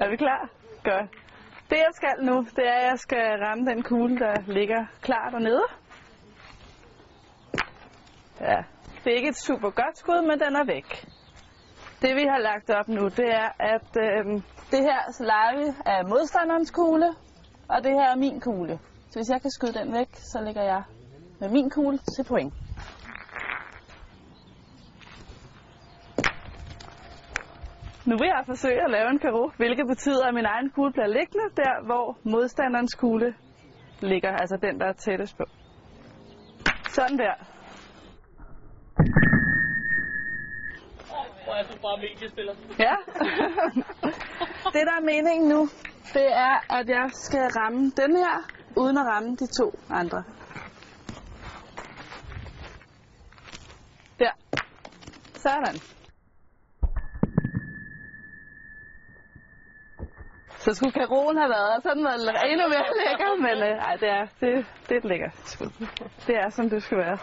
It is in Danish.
Er vi klar? Godt. Det jeg skal nu, det er, at jeg skal ramme den kugle, der ligger klar dernede. Ja, det er ikke et super godt skud, men den er væk. Det vi har lagt op nu, det er, at øh, det her så er modstanderens kugle, og det her er min kugle. Så hvis jeg kan skyde den væk, så ligger jeg med min kugle til point. Nu vil jeg forsøge at lave en karo, hvilket betyder, at min egen kugle bliver liggende der, hvor modstanderens kugle ligger, altså den, der er tættest på. Sådan der. Hvor er du bare mediespiller. Ja. det, der er meningen nu, det er, at jeg skal ramme den her, uden at ramme de to andre. Der. Sådan. Så skulle karoen have været, og så den været endnu mere lækker, men øh, ej, det er, det, det er et lækkert skud. Det er, som det skal være.